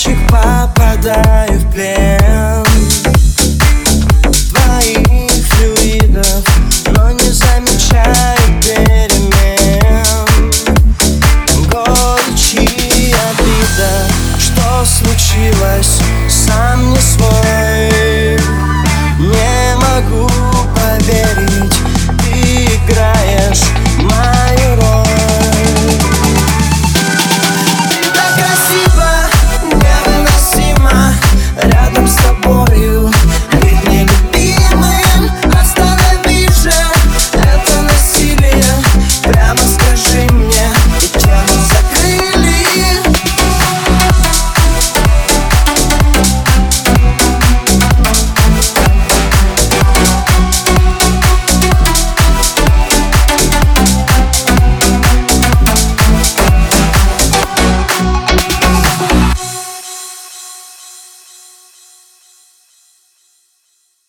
мальчик, попадаю в плен. sing